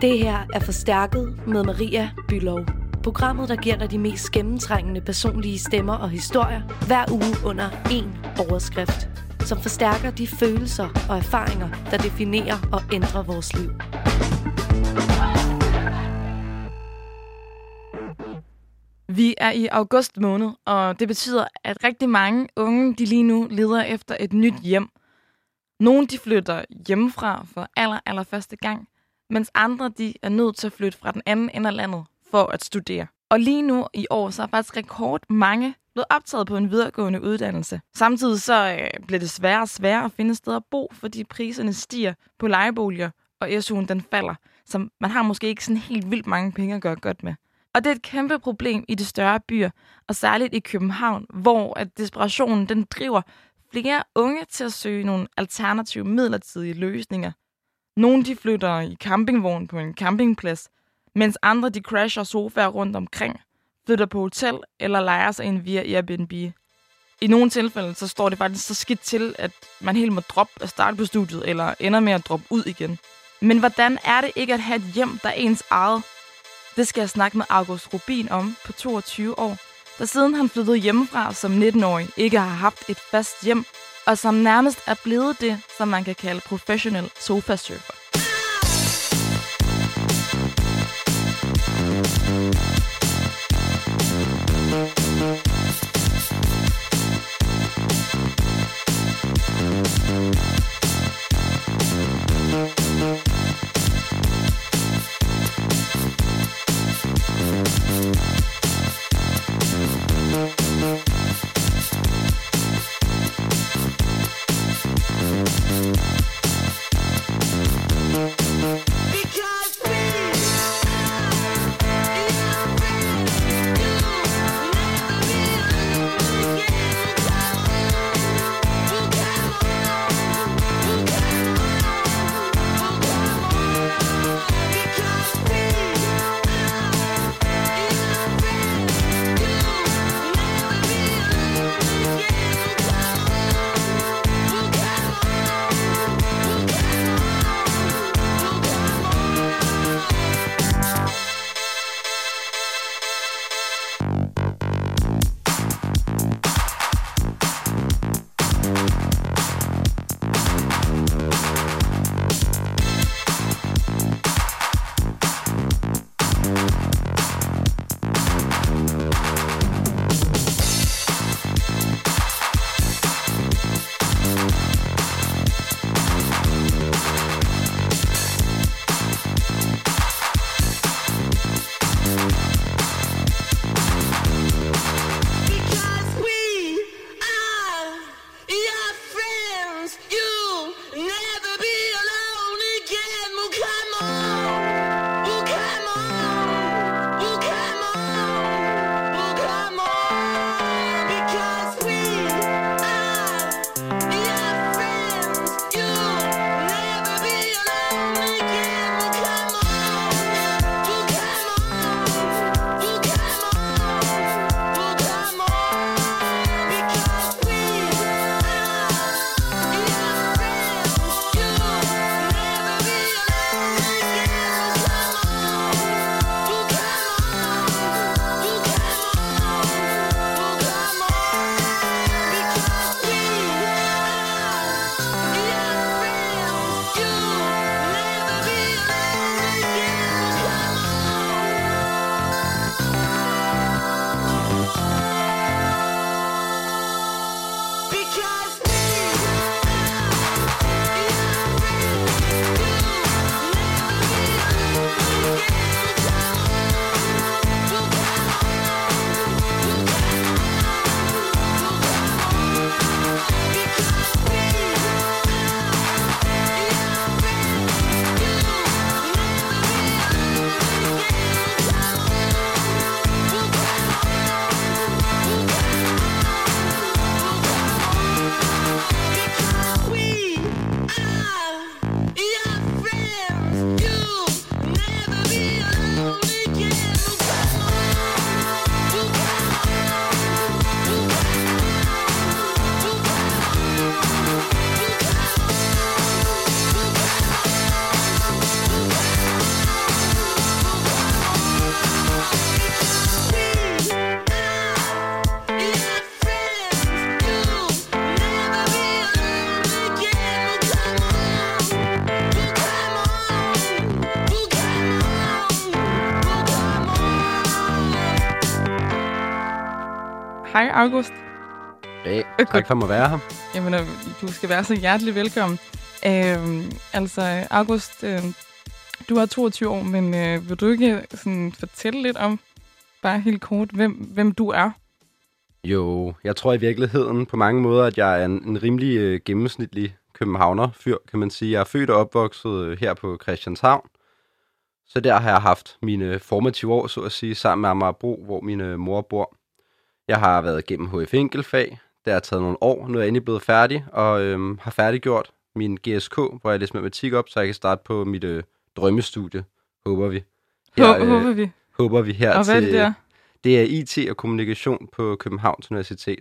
Det her er Forstærket med Maria Bylov. Programmet, der giver dig de mest gennemtrængende personlige stemmer og historier hver uge under én overskrift, som forstærker de følelser og erfaringer, der definerer og ændrer vores liv. Vi er i august måned, og det betyder, at rigtig mange unge de lige nu leder efter et nyt hjem. Nogle de flytter hjemmefra for aller, aller første gang, mens andre de er nødt til at flytte fra den anden ende af landet for at studere. Og lige nu i år, så er faktisk rekord mange blevet optaget på en videregående uddannelse. Samtidig så øh, bliver det sværere og sværere at finde steder at bo, fordi priserne stiger på lejeboliger, og SU'en den falder. Så man har måske ikke sådan helt vildt mange penge at gøre godt med. Og det er et kæmpe problem i de større byer, og særligt i København, hvor at desperationen den driver flere unge til at søge nogle alternative midlertidige løsninger. Nogle de flytter i campingvogn på en campingplads, mens andre de crasher sofaer rundt omkring, flytter på hotel eller lejer sig ind via Airbnb. I nogle tilfælde så står det faktisk så skidt til, at man helt må droppe at starte på studiet, eller ender med at droppe ud igen. Men hvordan er det ikke at have et hjem, der er ens eget? Det skal jeg snakke med August Rubin om på 22 år, der siden han flyttede hjemmefra som 19-årig ikke har haft et fast hjem, og som nærmest er blevet det, som man kan kalde professionel sofa-surfer. August. Hey, tak for at være her. Jamen, øh, du skal være så hjertelig velkommen. Øh, altså, August, øh, du er 22 år, men øh, vil du ikke sådan, fortælle lidt om, bare helt kort, hvem, hvem du er? Jo, jeg tror i virkeligheden på mange måder, at jeg er en, en rimelig øh, gennemsnitlig københavner fyr, kan man sige. Jeg er født og opvokset øh, her på Christianshavn. Så der har jeg haft mine formative år, så at sige, sammen med Amagerbro, hvor min øh, mor bor. Jeg har været igennem HF Enkelfag. Der har taget nogle år. Nu er jeg endelig blevet færdig, og øh, har færdiggjort min GSK, hvor jeg læser matematik op, så jeg kan starte på mit øh, drømmestudie, håber vi. Her, øh, håber vi. Håber vi her og hvad er det der? Det er IT og kommunikation på Københavns Universitet.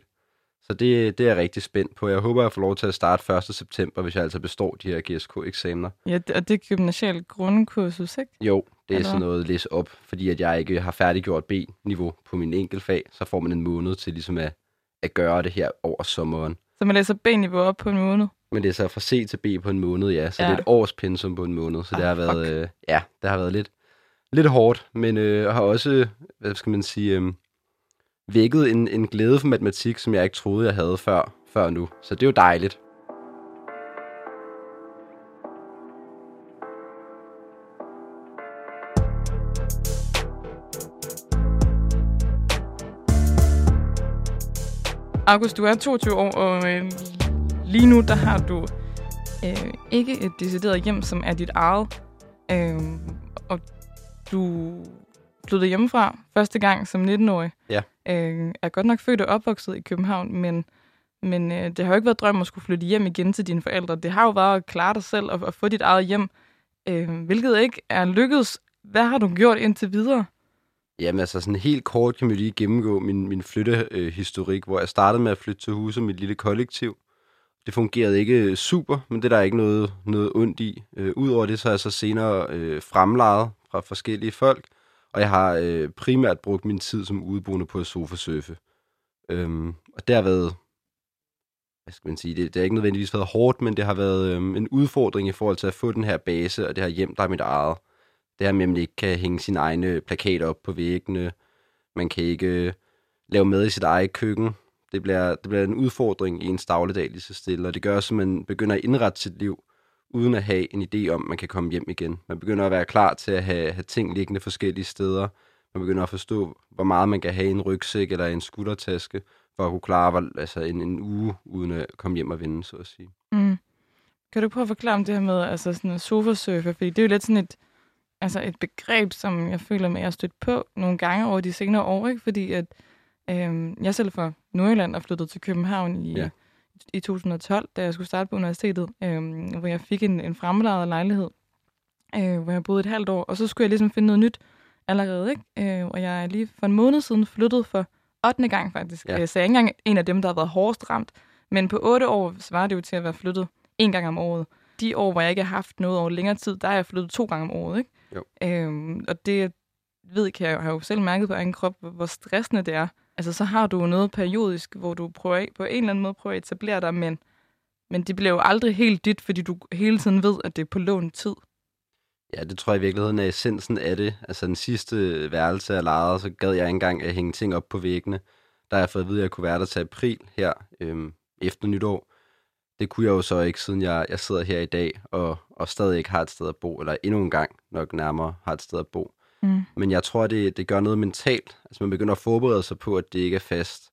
Så det, det er jeg rigtig spændt på. Jeg håber, jeg får lov til at starte 1. september, hvis jeg altså består de her GSK-eksamener. Ja, og det er gymnasial grundkursus, ikke? Jo, det er Eller? sådan noget læse op, fordi at jeg ikke har færdiggjort B-niveau på min enkeltfag, så får man en måned til ligesom at, at gøre det her over sommeren. Så man læser B-niveau op på en måned? Men det er så fra C til B på en måned, ja. Så ja. det er et års pensum på en måned. Så ah, det har været, øh, ja, det har været lidt, lidt hårdt, men øh, har også, hvad skal man sige, øh, vækket en, en glæde for matematik, som jeg ikke troede, jeg havde før, før nu. Så det er jo dejligt. August, du er 22 år, og øh, lige nu der har du øh, ikke et decideret hjem, som er dit eget. Øh, og du flyttede hjemmefra første gang som 19-årig. Ja. Øh, er godt nok født og opvokset i København, men, men øh, det har jo ikke været drøm at skulle flytte hjem igen til dine forældre. Det har jo været at klare dig selv og, og få dit eget hjem, øh, hvilket ikke er lykkedes. Hvad har du gjort indtil videre? Jamen altså sådan helt kort kan vi lige gennemgå min, min flyttehistorik, hvor jeg startede med at flytte til huset med lille kollektiv. Det fungerede ikke øh, super, men det er der ikke noget, noget ondt i. Øh, Udover det, så er jeg så senere øh, fremlejet fra forskellige folk, og jeg har øh, primært brugt min tid som udeboende på at sofasurfe. Øhm, og det har været, hvad skal man sige, det, det har ikke nødvendigvis været hårdt, men det har været øhm, en udfordring i forhold til at få den her base og det her hjem, der er mit eget. Det her med, at man ikke kan hænge sine egne plakater op på væggene. Man kan ikke øh, lave mad i sit eget køkken. Det bliver, det bliver en udfordring i ens dagligdag lige så stille, og det gør også, at man begynder at indrette sit liv uden at have en idé om, at man kan komme hjem igen. Man begynder at være klar til at have, have ting liggende forskellige steder. Man begynder at forstå, hvor meget man kan have i en rygsæk eller en skuldertaske, for at kunne klare altså en, en uge, uden at komme hjem og vinde, så at sige. Mm. Kan du prøve at forklare om det her med altså sådan sofasurfer? Fordi det er jo lidt sådan et, altså et begreb, som jeg føler med, at jeg har stødt på nogle gange over de senere år, ikke? fordi at øh, jeg selv fra Nordjylland er flyttet til København i, ja i 2012, da jeg skulle starte på universitetet, øh, hvor jeg fik en, en fremlejet lejlighed, øh, hvor jeg boede et halvt år, og så skulle jeg ligesom finde noget nyt allerede, ikke? Øh, og jeg er lige for en måned siden flyttet for 8. gang faktisk, ja. Øh, så jeg er ikke engang en af dem, der har været hårdest ramt, men på 8 år svarer det jo til at være flyttet en gang om året. De år, hvor jeg ikke har haft noget over længere tid, der er jeg flyttet to gange om året, ikke? Jo. Øh, og det ved kan jeg, har jo selv mærket på egen krop, hvor stressende det er, altså så har du noget periodisk, hvor du prøver på en eller anden måde prøver at etablere dig, men, men det bliver jo aldrig helt dit, fordi du hele tiden ved, at det er på lån tid. Ja, det tror jeg i virkeligheden er essensen af det. Altså den sidste værelse jeg lejede, så gad jeg engang at hænge ting op på væggene. Der har jeg fået at vide, at jeg kunne være der til april her øhm, efter nytår. Det kunne jeg jo så ikke, siden jeg, jeg sidder her i dag og, og stadig ikke har et sted at bo, eller endnu en gang nok nærmere har et sted at bo. Mm. Men jeg tror, det, det gør noget mentalt. Altså man begynder at forberede sig på, at det ikke er fast.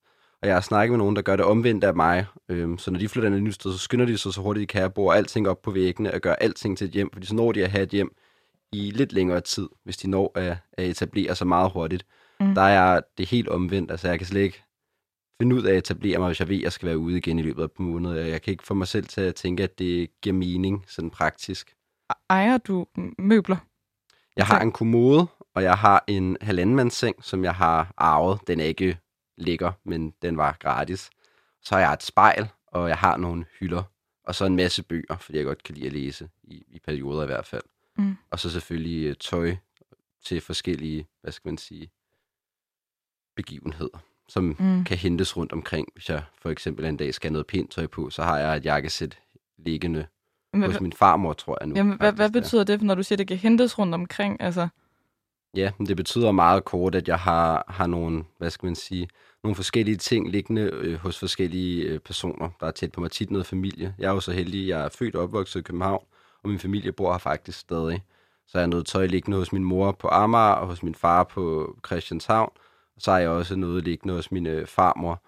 Og jeg har snakket med nogen, der gør det omvendt af mig. Øhm, så når de flytter ind i et nyt sted, så skynder de sig så hurtigt de kan at bruge alting op på væggene og gøre alting til et hjem. Fordi så når de at have et hjem i lidt længere tid, hvis de når at, at etablere sig meget hurtigt. Mm. Der er det helt omvendt. Altså jeg kan slet ikke finde ud af at etablere mig, hvis jeg ved, at jeg skal være ude igen i løbet af måneder. Jeg kan ikke få mig selv til at tænke, at det giver mening sådan praktisk. Ejer du møbler? Jeg har en kommode, og jeg har en halvandenmandsseng, som jeg har arvet. Den er ikke lækker, men den var gratis. Så har jeg et spejl, og jeg har nogle hylder. Og så en masse bøger, fordi jeg godt kan lide at læse, i, i perioder i hvert fald. Mm. Og så selvfølgelig uh, tøj til forskellige, hvad skal man sige, begivenheder, som mm. kan hentes rundt omkring. Hvis jeg for eksempel en dag skal have noget pænt tøj på, så har jeg et jakkesæt liggende hos min farmor, tror jeg nu. Jamen, hvad, hvad betyder det, når du siger, at det kan hentes rundt omkring? Altså... Ja, men det betyder meget kort, at jeg har, har nogle, hvad skal man sige, nogle forskellige ting liggende øh, hos forskellige øh, personer, der er tæt på mig. Tit noget familie. Jeg er jo så heldig, jeg er født og opvokset i København, og min familie bor her faktisk stadig. Så jeg har noget tøj liggende hos min mor på Amager og hos min far på Christianshavn. Og så har jeg også noget liggende hos min øh, farmor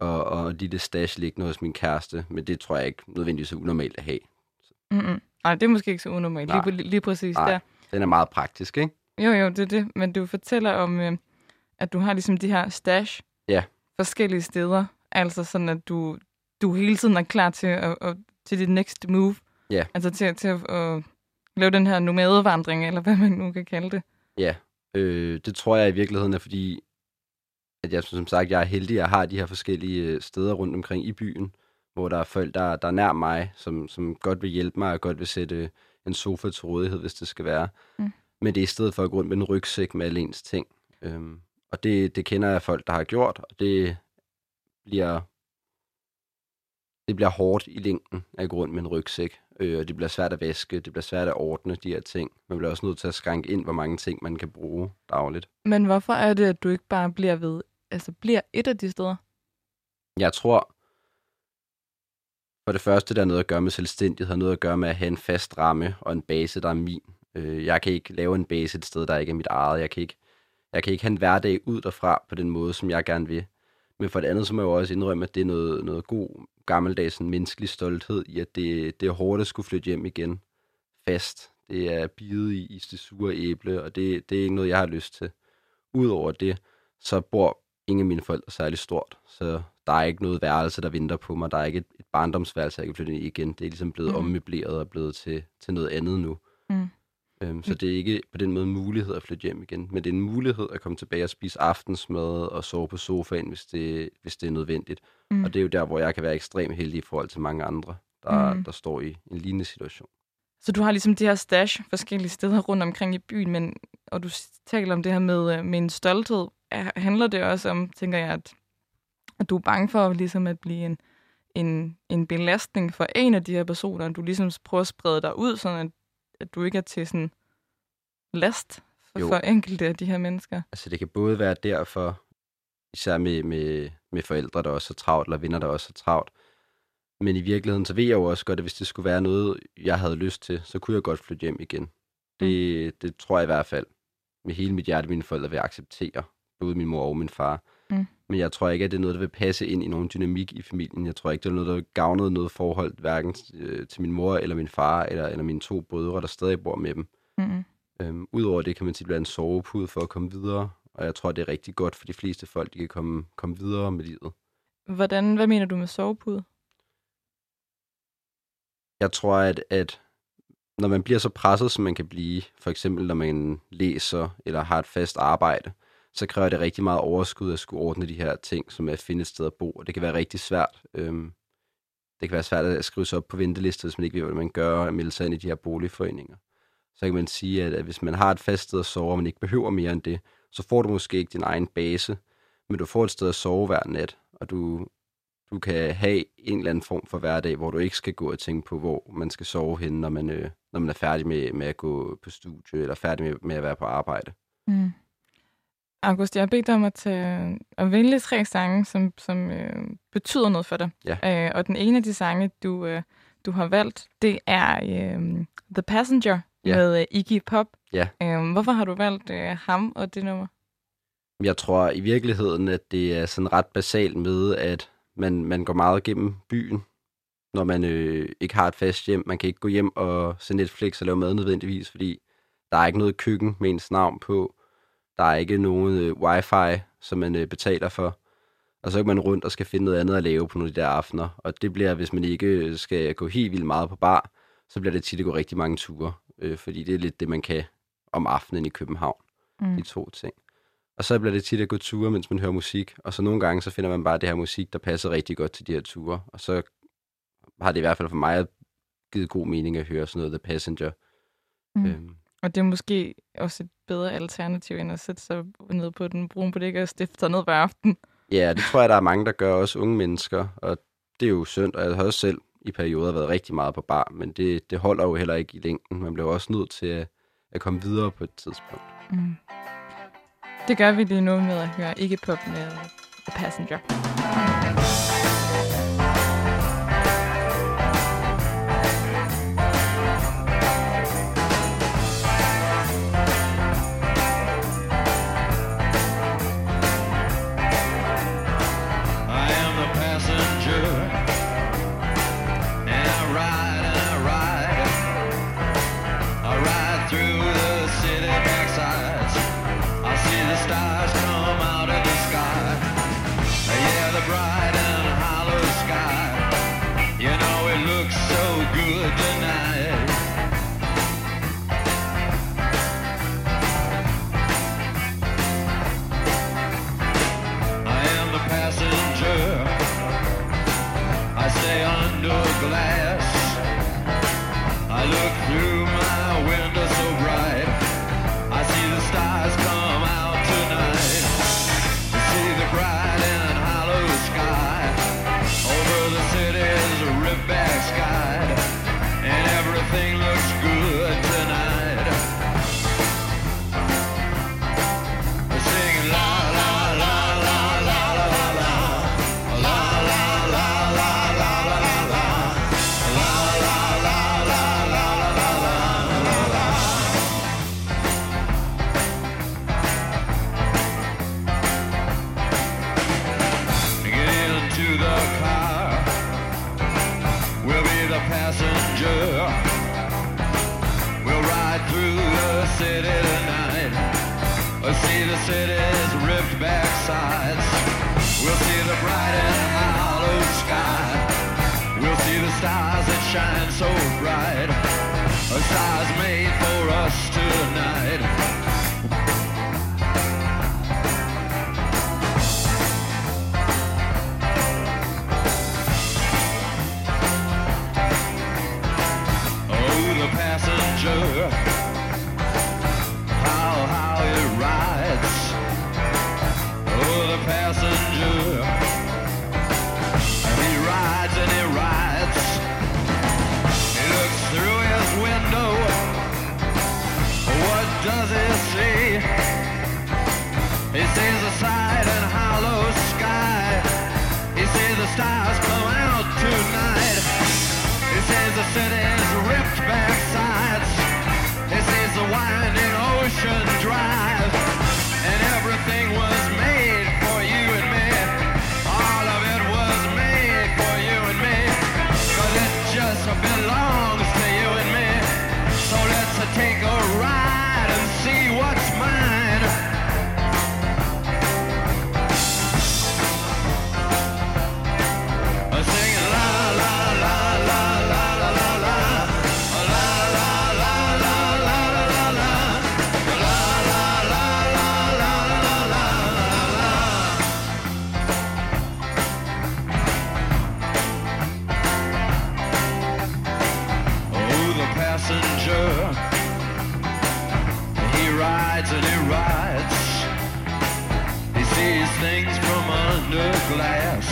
og, og lille stash liggende hos min kæreste. Men det tror jeg ikke nødvendigvis er unormalt at have. Mm-mm. Nej, det er måske ikke så unormalt. Nej. Lige, lige præcis Nej. der. Den er meget praktisk, ikke? Jo, jo, det er det. Men du fortæller om, øh, at du har ligesom de her stash Ja. forskellige steder. Altså sådan, at du, du hele tiden er klar til, at, at, til dit next move. Ja. Altså til, til at, at lave den her nomadevandring, eller hvad man nu kan kalde det. Ja, øh, det tror jeg i virkeligheden er fordi, at jeg som sagt, jeg er heldig, at jeg har de her forskellige øh, steder rundt omkring i byen, hvor der er folk, der, der er nær mig, som, som godt vil hjælpe mig og godt vil sætte en sofa til rådighed, hvis det skal være. Mm. Men det er i stedet for at gå rundt med en rygsæk med alle ens ting. Øhm, og det, det kender jeg folk, der har gjort, og det bliver, det bliver hårdt i længden at gå rundt med en rygsæk. Øh, og det bliver svært at vaske, det bliver svært at ordne de her ting. Man bliver også nødt til at skrænke ind, hvor mange ting man kan bruge dagligt. Men hvorfor er det, at du ikke bare bliver ved, altså bliver et af de steder? Jeg tror, for det første, der er noget at gøre med selvstændighed, har noget at gøre med at have en fast ramme og en base, der er min. Øh, jeg kan ikke lave en base et sted, der ikke er mit eget. Jeg kan ikke, jeg kan ikke have en hverdag ud derfra på den måde, som jeg gerne vil. Men for det andet, så må jeg jo også indrømme, at det er noget, noget god gammeldags sådan menneskelig stolthed i, at det, det er hårdt at skulle flytte hjem igen fast. Det er bidet i, i det sure æble, og det, det er ikke noget, jeg har lyst til. Udover det, så bor ingen af mine forældre særlig stort, så der er ikke noget værelse, der venter på mig. Der er ikke et, et barndomsværelse, jeg kan flytte ind i igen. Det er ligesom blevet mm. ommøbleret og blevet til, til noget andet nu. Mm. Øhm, så det er ikke på den måde en mulighed at flytte hjem igen, men det er en mulighed at komme tilbage og spise aftensmad og sove på sofaen, hvis det, hvis det er nødvendigt. Mm. Mm. Og det er jo der, hvor jeg kan være ekstremt heldig i forhold til mange andre, der, Mm. mm. der står i en lignende situation. Så du har ligesom de her stash forskellige steder rundt omkring i byen, men, og du taler om det her med, øh, med en stolthed. Er- Handler det også om, tænker jeg, at, at du er bange for ligesom at blive en, en, en belastning for en af de her personer, at du ligesom prøver at sprede dig ud, sådan at, at du ikke er til sådan last for, Jo. for enkelte af de her mennesker? Altså det kan både være derfor, især med, med, med forældre, der også er travlt, eller venner, der også er travlt. Men i virkeligheden, så ved jeg jo også godt, at hvis det skulle være noget, jeg havde lyst til, så kunne jeg godt flytte hjem igen. Det, det tror jeg i hvert fald med hele mit hjerte, mine forældre vil acceptere. Både min mor og min far. Mm. Men jeg tror ikke, at det er noget, der vil passe ind i nogen dynamik i familien. Jeg tror ikke, det er noget, der vil gavne noget forhold, hverken øh, til min mor eller min far, eller, eller mine to brødre, der stadig bor med dem. Mm-hmm. Øhm, Udover det kan man sige, at det en sovepude for at komme videre, og jeg tror, det er rigtig godt for de fleste folk, de kan komme, komme videre med livet. Hvordan, hvad mener du med sovepude? Jeg tror, at, at når man bliver så presset, som man kan blive, for eksempel når man læser eller har et fast arbejde, så kræver det rigtig meget overskud at skulle ordne de her ting, som er at finde et sted at bo, og det kan være rigtig svært. Øhm, det kan være svært at skrive sig op på ventelister, hvis man ikke ved, hvad man gør, og melde sig ind i de her boligforeninger. Så kan man sige, at, at hvis man har et fast sted at sove, og man ikke behøver mere end det, så får du måske ikke din egen base, men du får et sted at sove hver nat, og du, du kan have en eller anden form for hverdag, hvor du ikke skal gå og tænke på, hvor man skal sove henne, når man, øh, når man er færdig med, med at gå på studie, eller færdig med, med at være på arbejde. Mm. August, jeg har bedt dig om at, tage, at vælge tre sange, som, som øh, betyder noget for dig. Ja. Øh, og den ene af de sange, du, øh, du har valgt, det er øh, The Passenger Ja. med øh, Iggy Pop. Ja. Øh, hvorfor har du valgt øh, ham og det nummer? Jeg tror i virkeligheden, at det er sådan ret basalt med, at man, man går meget gennem byen, når man øh, ikke har et fast hjem. Man kan ikke gå hjem og se Netflix og lave mad nødvendigvis, fordi der er ikke noget køkken med ens navn på. Der er ikke nogen øh, wifi, som man øh, betaler for. Og så kan man rundt og skal finde noget andet at lave på nogle af de der aftener. Og det bliver, hvis man ikke skal gå helt vildt meget på bar, så bliver det tit at gå rigtig mange ture. Øh, fordi det er lidt det, man kan om aftenen i København. Mm. De to ting. Og så bliver det tit at gå ture, mens man hører musik. Og så nogle gange, så finder man bare det her musik, der passer rigtig godt til de her ture. Og så har det i hvert fald for mig givet god mening at høre sådan noget The Passenger. Mm. Øhm, Og det er måske også et bedre alternativ, end at sætte sig ned på den brune bodega og stifte sig ned hver aften. ja, det tror jeg, der er mange, der gør, også unge mennesker. Og det er jo synd, og jeg har også selv i perioder været rigtig meget på bar, men det, det holder jo heller ikke i længden. Man bliver også nødt til at, at komme videre på et tidspunkt. Mm. Det gør vi lige nu med at høre Ikke Pop med The Passenger. Stars that shine so bright. A stars made for us tonight. Does he see? He sees the side and hollow sky. He sees the stars come out tonight. He sees the city's ripped back sides. He sees the winding ocean drive. Under glass.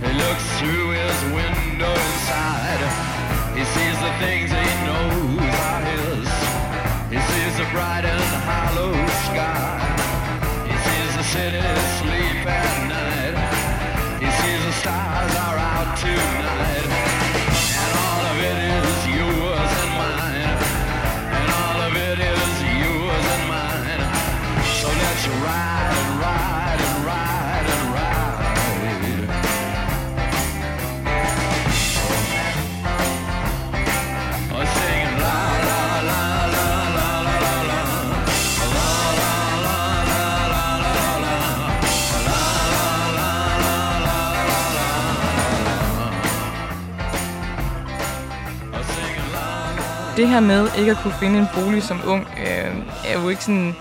He looks through his window inside. He sees the things he knows are his. He sees the bright and hollow sky. He sees the city Det her med ikke at kunne finde en bolig som ung, øh, er jo ikke sådan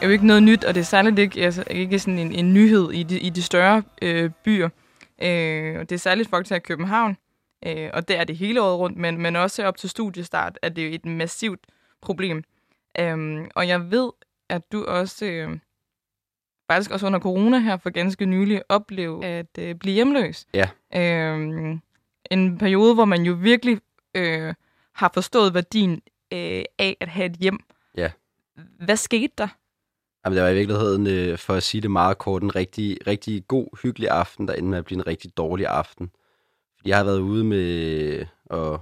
er jo ikke noget nyt, og det er særligt ikke, altså, ikke sådan en, en nyhed i de, i de større øh, byer. Øh, og det er særligt folk til København, øh, og det er det hele året rundt, men, men også op til studiestart er det jo et massivt problem. Øh, og jeg ved, at du også, øh, faktisk også under corona her for ganske nylig, oplevede at øh, blive hjemløs. Ja. Øh, en periode, hvor man jo virkelig øh, har forstået værdien øh, af at have et hjem. Ja. Hvad skete der? Jamen, det var i virkeligheden, øh, for at sige det meget kort, en rigtig, rigtig god, hyggelig aften, der endte med at blive en rigtig dårlig aften. Jeg har været ude med at,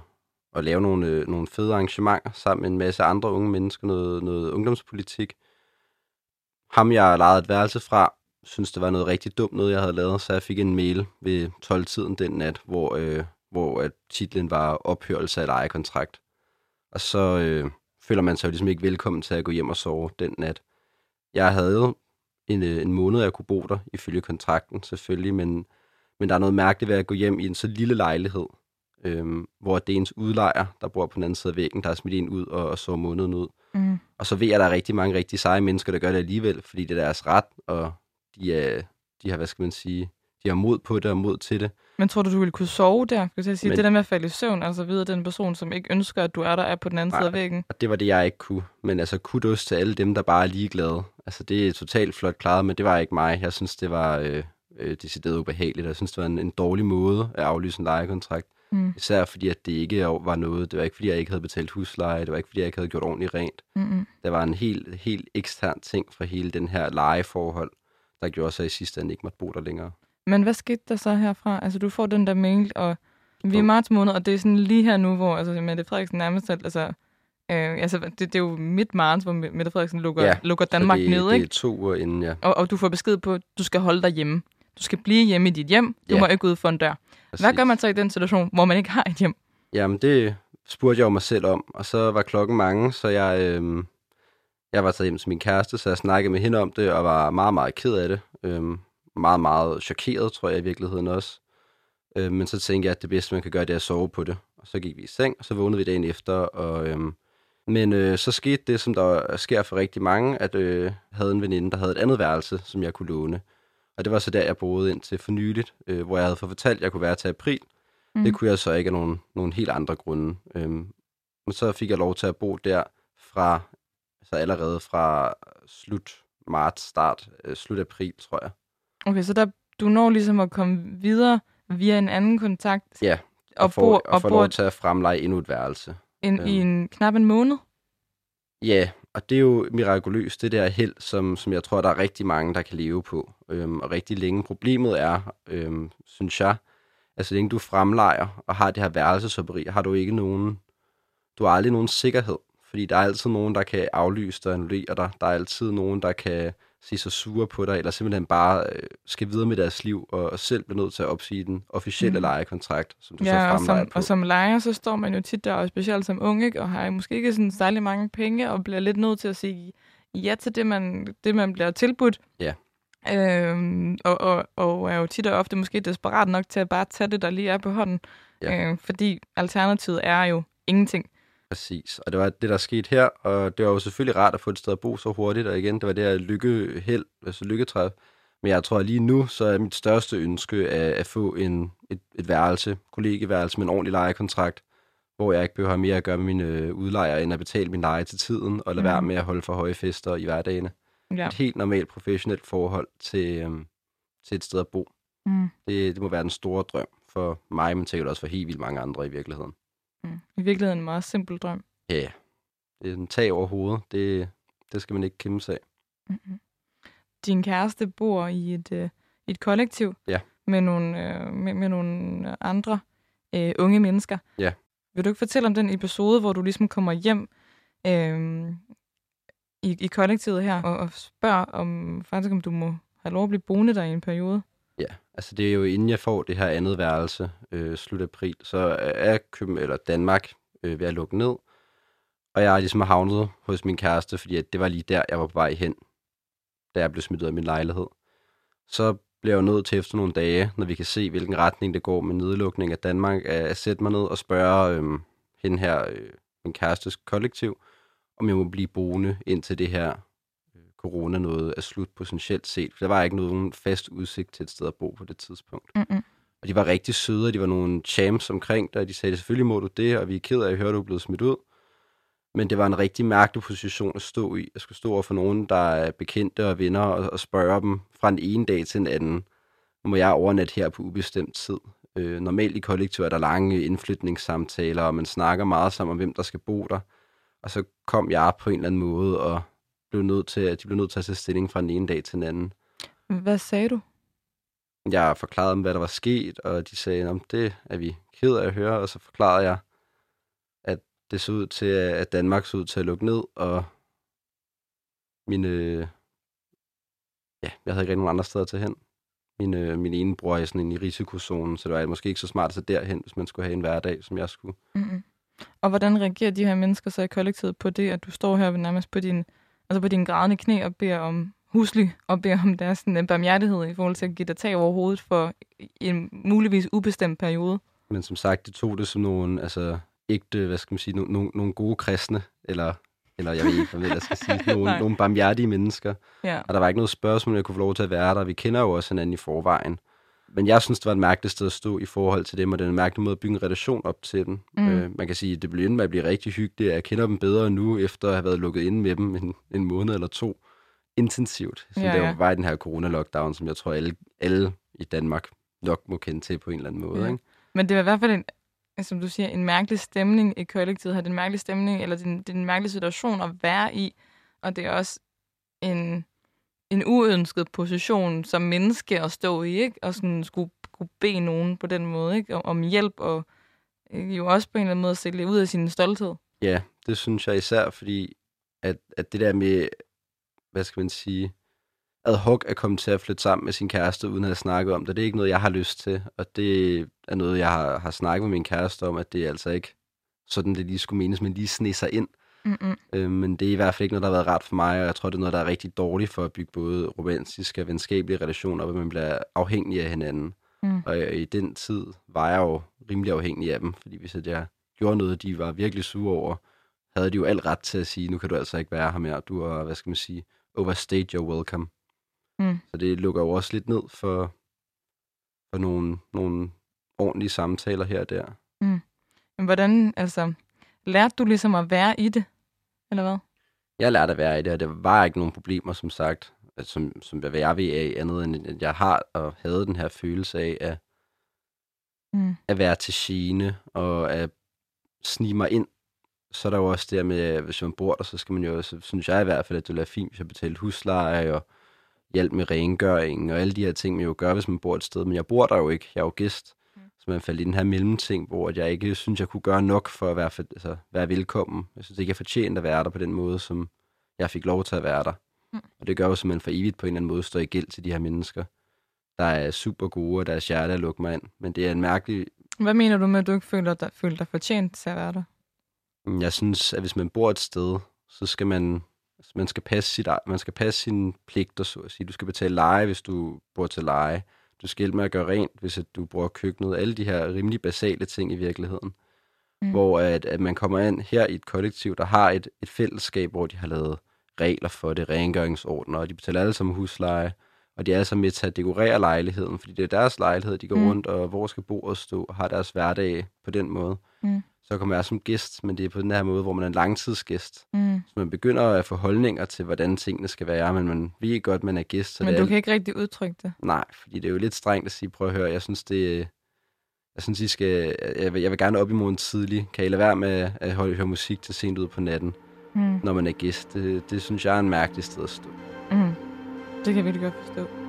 at lave nogle, øh, nogle fede arrangementer sammen med en masse andre unge mennesker, noget, noget ungdomspolitik. Ham, jeg lejede et værelse fra, synes det var noget rigtig dumt, noget jeg havde lavet, så jeg fik en mail ved 12-tiden den nat, hvor, øh, hvor at titlen var ophørelse af lejekontrakt. Og så øh, føler man sig jo ligesom ikke velkommen til at gå hjem og sove den nat. Jeg havde en, øh, en måned, jeg kunne bo der, ifølge kontrakten selvfølgelig, men, men der er noget mærkeligt ved at gå hjem i en så lille lejlighed, øhm, hvor det er ens udlejer, der bor på den anden side af væggen, der er smidt en ud og, og så måneden ud. Mm. Og så ved jeg, at der er rigtig mange rigtig seje mennesker, der gør det alligevel, fordi det er deres ret, og de, er, de har, hvad skal man sige, de har mod på det og mod til det. Men tror du, du ville kunne sove der? Skal jeg sige, Men- det der med at falde i søvn, altså vide, at den person, som ikke ønsker, at du er der, er på den anden Nej. side af væggen. Og det var det, jeg ikke kunne. Men altså, kudos til alle dem, der bare er ligeglade. Altså, det er totalt flot klaret, men det var ikke mig. Jeg synes, det var øh, øh, decideret ubehageligt. og Jeg synes, det var en, en dårlig måde at aflyse en lejekontrakt. Mm. Især fordi, at det ikke var noget. Det var ikke, fordi jeg ikke havde betalt husleje. Det var ikke, fordi jeg ikke havde gjort ordentligt rent. Mm-mm. Der var en helt, helt ekstern ting fra hele den her lejeforhold, der gjorde så i sidste ende ikke måtte bo der længere. Men hvad skete der så herfra? Altså, du får den der mail, og vi er i marts måned, og det er sådan lige her nu, hvor altså, Mette Frederiksen nærmest... er- Altså, øh, altså det, det, er jo midt marts, hvor Mette Frederiksen lukker, Ja, lukker Danmark det, ned, det ikke? er to uger inden, ja. Og, og du får besked på, at du skal holde dig hjemme. Du skal blive hjemme i dit hjem. Du Ja. må ikke ud for en dør. Hvad gør man så i den situation, hvor man ikke har et hjem? Jamen, det spurgte jeg jo mig selv om, og så var klokken mange, så jeg, øhm, jeg var taget hjem til min kæreste, så jeg snakkede med hende om det, og var meget, meget ked af det. Øhm, meget, meget chokeret, tror jeg i virkeligheden også. Øhm, men så tænkte jeg, at det bedste, man kan gøre, det er at sove på det. Og så gik vi i seng, og så vågnede vi dagen efter, og... Øhm, men øh, så skete det, som der sker for rigtig mange, at øh, havde en veninde, der havde et andet værelse, som jeg kunne låne. Og det var så der, jeg boede indtil for nyligt, øh, hvor jeg havde fået fortalt, at jeg kunne være til april. Mm. Det kunne jeg så ikke af nogle, nogle helt andre grunde. Øhm, men så fik jeg lov til at bo der fra, så allerede fra slut marts, start, øh, slut april, tror jeg. Okay, så der, du når ligesom at komme videre via en anden kontakt, Ja, og, får, bor, og og får lov til at fremleje endnu et værelse. en, i øhm. en knap en måned. Ja, og det er jo mirakuløst, det der held, som, som jeg tror, der er rigtig mange, der kan leve på, øhm, og rigtig længe. Problemet er, øhm, synes jeg, at så længe du fremlejer og har det her værelseshopperi, har du ikke nogen, du har aldrig nogen sikkerhed, fordi der er altid nogen, der kan aflyse dig og annullere dig. Der er altid nogen, der kan sige sig sure på dig, eller simpelthen bare øh, skal videre med deres liv, og, og selv bliver nødt til at opsige den officielle Mhm. lejekontrakt, som du så Ja, og fremlejer som, på. og som lejer, så står man jo tit der, og specielt som ung, ikke? og har måske ikke sådan særlig mange penge, og bliver lidt nødt til at sige ja til det, man, det, man bliver tilbudt. Ja. Øhm, og, og, og er jo tit og ofte måske desperat nok til at bare tage det, der lige er på hånden. Ja. Øh, fordi alternativet er jo ingenting. Præcis, og det var det, der skete her, og det var jo selvfølgelig rart at få et sted at bo så hurtigt, og igen, det var det her lykkeheld, altså lykketræf. Men jeg tror, at lige nu, så er mit største ønske at, at få en, et, et værelse, kollegeværelse med en ordentlig lejekontrakt, hvor jeg ikke behøver have mere at gøre med mine øh, udlejere, end at betale min leje til tiden, og lade Mhm. være med at holde for høje fester i hverdagene. Ja. Et helt normalt professionelt forhold til, øhm, til et sted at bo. Mm. Det, det må være den store drøm for mig, men sikkert også for helt vildt mange andre i virkeligheden. Mm. I virkeligheden en meget simpel drøm. Ja, yeah. det er en tag over hovedet. Det, det skal man ikke kæmpe sig af. Mm-hmm. Din kæreste bor i et, øh, et kollektiv Ja. med, nogle, øh, med, med nogle andre øh, unge mennesker. Ja. Vil du ikke fortælle om den episode, hvor du ligesom kommer hjem øh, i, i kollektivet her og, og spørger om faktisk, om du må have lov at blive boende der i en periode? Altså det er jo inden jeg får det her andet værelse, øh, slut april, så er Køben, eller Danmark øh, ved at lukke ned. Og jeg er ligesom havnet hos min kæreste, fordi at det var lige der, jeg var på vej hen, da jeg blev smidt ud af min lejlighed. Så bliver jeg jo nødt til efter nogle dage, når vi kan se, hvilken retning det går med nedlukning af Danmark, at sætte mig ned og spørge øh, hende her, øh, min kærestes kollektiv, om jeg må blive boende indtil det her corona noget er slut potentielt set. For der var ikke nogen fast udsigt til et sted at bo på det tidspunkt. Mm-mm. Og de var rigtig søde, og de var nogle champs omkring dig. De sagde, selvfølgelig må du det, og vi er ked af at høre, at du er blevet smidt ud. Men det var en rigtig mærkelig position at stå i. Jeg skulle stå over for nogen, der er bekendte og venner, og, og spørge dem fra en ene dag til en anden. Må jeg overnatte her på ubestemt tid. Øh, normalt i kollektiv er der lange indflytningssamtaler, og man snakker meget sammen om, hvem der skal bo der. Og så kom jeg på en eller anden måde og blev nødt til, at de blev nødt til at tage stilling fra den ene dag til den anden. Hvad sagde du? Jeg forklarede dem, hvad der var sket, og de sagde, at det er vi ked af at høre, og så forklarede jeg, at det så ud til, at Danmark så ud til at lukke ned, og mine, ja, jeg havde ikke rigtig nogen andre steder til hen. Min, øh, min ene bror er sådan i risikozonen, så det var måske ikke så smart at tage derhen, hvis man skulle have en hverdag, som jeg skulle. Mm-hmm. Og hvordan reagerer de her mennesker så i kollektivet på det, at du står her nærmest på din, altså på din grædende knæ og beder om husly og beder om deres sådan, en barmhjertighed i forhold til at give dig tag over hovedet for en muligvis ubestemt periode? Men som sagt, de tog det som nogle altså, ægte, hvad skal man sige, nogle, nogle gode kristne, eller, eller jeg ved ikke, hvad jeg skal sige, nogle, nogle barmhjertige mennesker. Ja. Og der var ikke noget spørgsmål, jeg kunne få lov til at være der. Vi kender jo også hinanden i forvejen. Men jeg synes, det var et mærkeligt sted at stå i forhold til dem, og det er en mærkelig måde at bygge en relation op til dem. Mm. Øh, man kan sige, at det bliver med at blive rigtig hyggeligt. Jeg kender dem bedre nu, efter at have været lukket inde med dem en, en måned eller to intensivt. Så Ja, ja, det var i den her corona-lockdown, som jeg tror, alle, alle i Danmark nok må kende til på en eller anden måde. Ja. Ikke? Men det var i hvert fald en, som du siger, en mærkelig stemning i kollektivet. Har det en mærkelig stemning, eller det er en, det er en mærkelig situation at være i. Og det er også en, en uønsket position som menneske at stå i, ikke? Og sådan skulle, skulle bede nogen på den måde, ikke? Om, om hjælp, og ikke? jo også på en eller anden måde at sætte ud af sin stolthed. Ja, det synes jeg især, fordi at, at det der med, hvad skal man sige, ad hoc at komme til at flytte sammen med sin kæreste, uden at have snakket om det, det er ikke noget, jeg har lyst til. Og det er noget, jeg har, har snakket med min kæreste om, at det er altså ikke sådan, det lige skulle menes, men lige sne sig ind. Mm-mm. Øh, men det er i hvert fald ikke noget, der har været ret for mig, og jeg tror, det er noget, der er rigtig dårligt for at bygge både romantiske og venskabelige relationer, hvor man bliver afhængig af hinanden. Mm. Og øh, i den tid var jeg jo rimelig afhængig af dem, fordi hvis jeg gjorde noget, de var virkelig sure over, havde de jo alt ret til at sige, nu kan du altså ikke være her mere, du har, hvad skal man sige, overstayed your welcome. Mm. Så det lukker jo også lidt ned for, for nogle, nogle ordentlige samtaler her og der. Men hvordan, altså, lærte du ligesom at være i det? Eller hvad? Jeg lærte at være i det, og der var ikke nogen problemer, som sagt, som, som hvad jeg ved af, andet end at jeg har og havde den her følelse af at, Mm. at være til gene og at snige mig ind. Så er der jo også det med, at hvis man bor der, så skal man jo, så synes jeg i hvert fald, at det ville være fint, hvis jeg betalte husleje og hjælp med rengøring og alle de her ting, man jo gør, hvis man bor et sted. Men jeg bor der jo ikke, jeg er jo gæst. Mm. Så man faldt i den her mellemting, hvor jeg ikke synes, jeg kunne gøre nok for at være, for, altså, være velkommen. Jeg synes ikke, jeg fortjente at være der på den måde, som jeg fik lov til at være der. Mm. Og det gør jo simpelthen for evigt på en eller anden måde står i gæld til de her mennesker, der er super gode, og deres hjerte er lukket mig ind. Men det er en mærkelig... Hvad mener du med, at du ikke føler dig, føler dig fortjent til at være der? Jeg synes, at hvis man bor et sted, så skal man, man skal passe sit, man skal passe sine pligter, så at sige. Du skal betale leje, hvis du bor til leje. Du skal hjælpe med at gøre rent, hvis at du bruger køkkenet. Alle de her rimelig basale ting i virkeligheden. Mm. Hvor at, at man kommer ind her i et kollektiv, der har et, et fællesskab, hvor de har lavet regler for det, rengøringsordner, og de betaler alle sammen husleje, og de er alle sammen med til at dekorere lejligheden, fordi det er deres lejlighed, de går mm. rundt, og hvor skal bordet stå, og har deres hverdag på den måde. Mm. Så kommer jeg som gæst, men det er på den her måde, hvor man er en langtidsgæst. Mm. Så man begynder at få holdninger til, hvordan tingene skal være, men man ved godt, man er gæst. Så Men det er du kan ikke rigtig udtrykke det. Nej, fordi det er jo lidt strengt at sige, prøv at høre, jeg synes, det jeg synes, I skal, jeg vil, jeg vil gerne op i morgen tidlig. Kan I lade være med at holde, høre musik til sent ud på natten, Mm. når man er gæst? Det, det synes jeg er en mærkelig sted at stå. Mm. Det kan jeg virkelig godt forstå.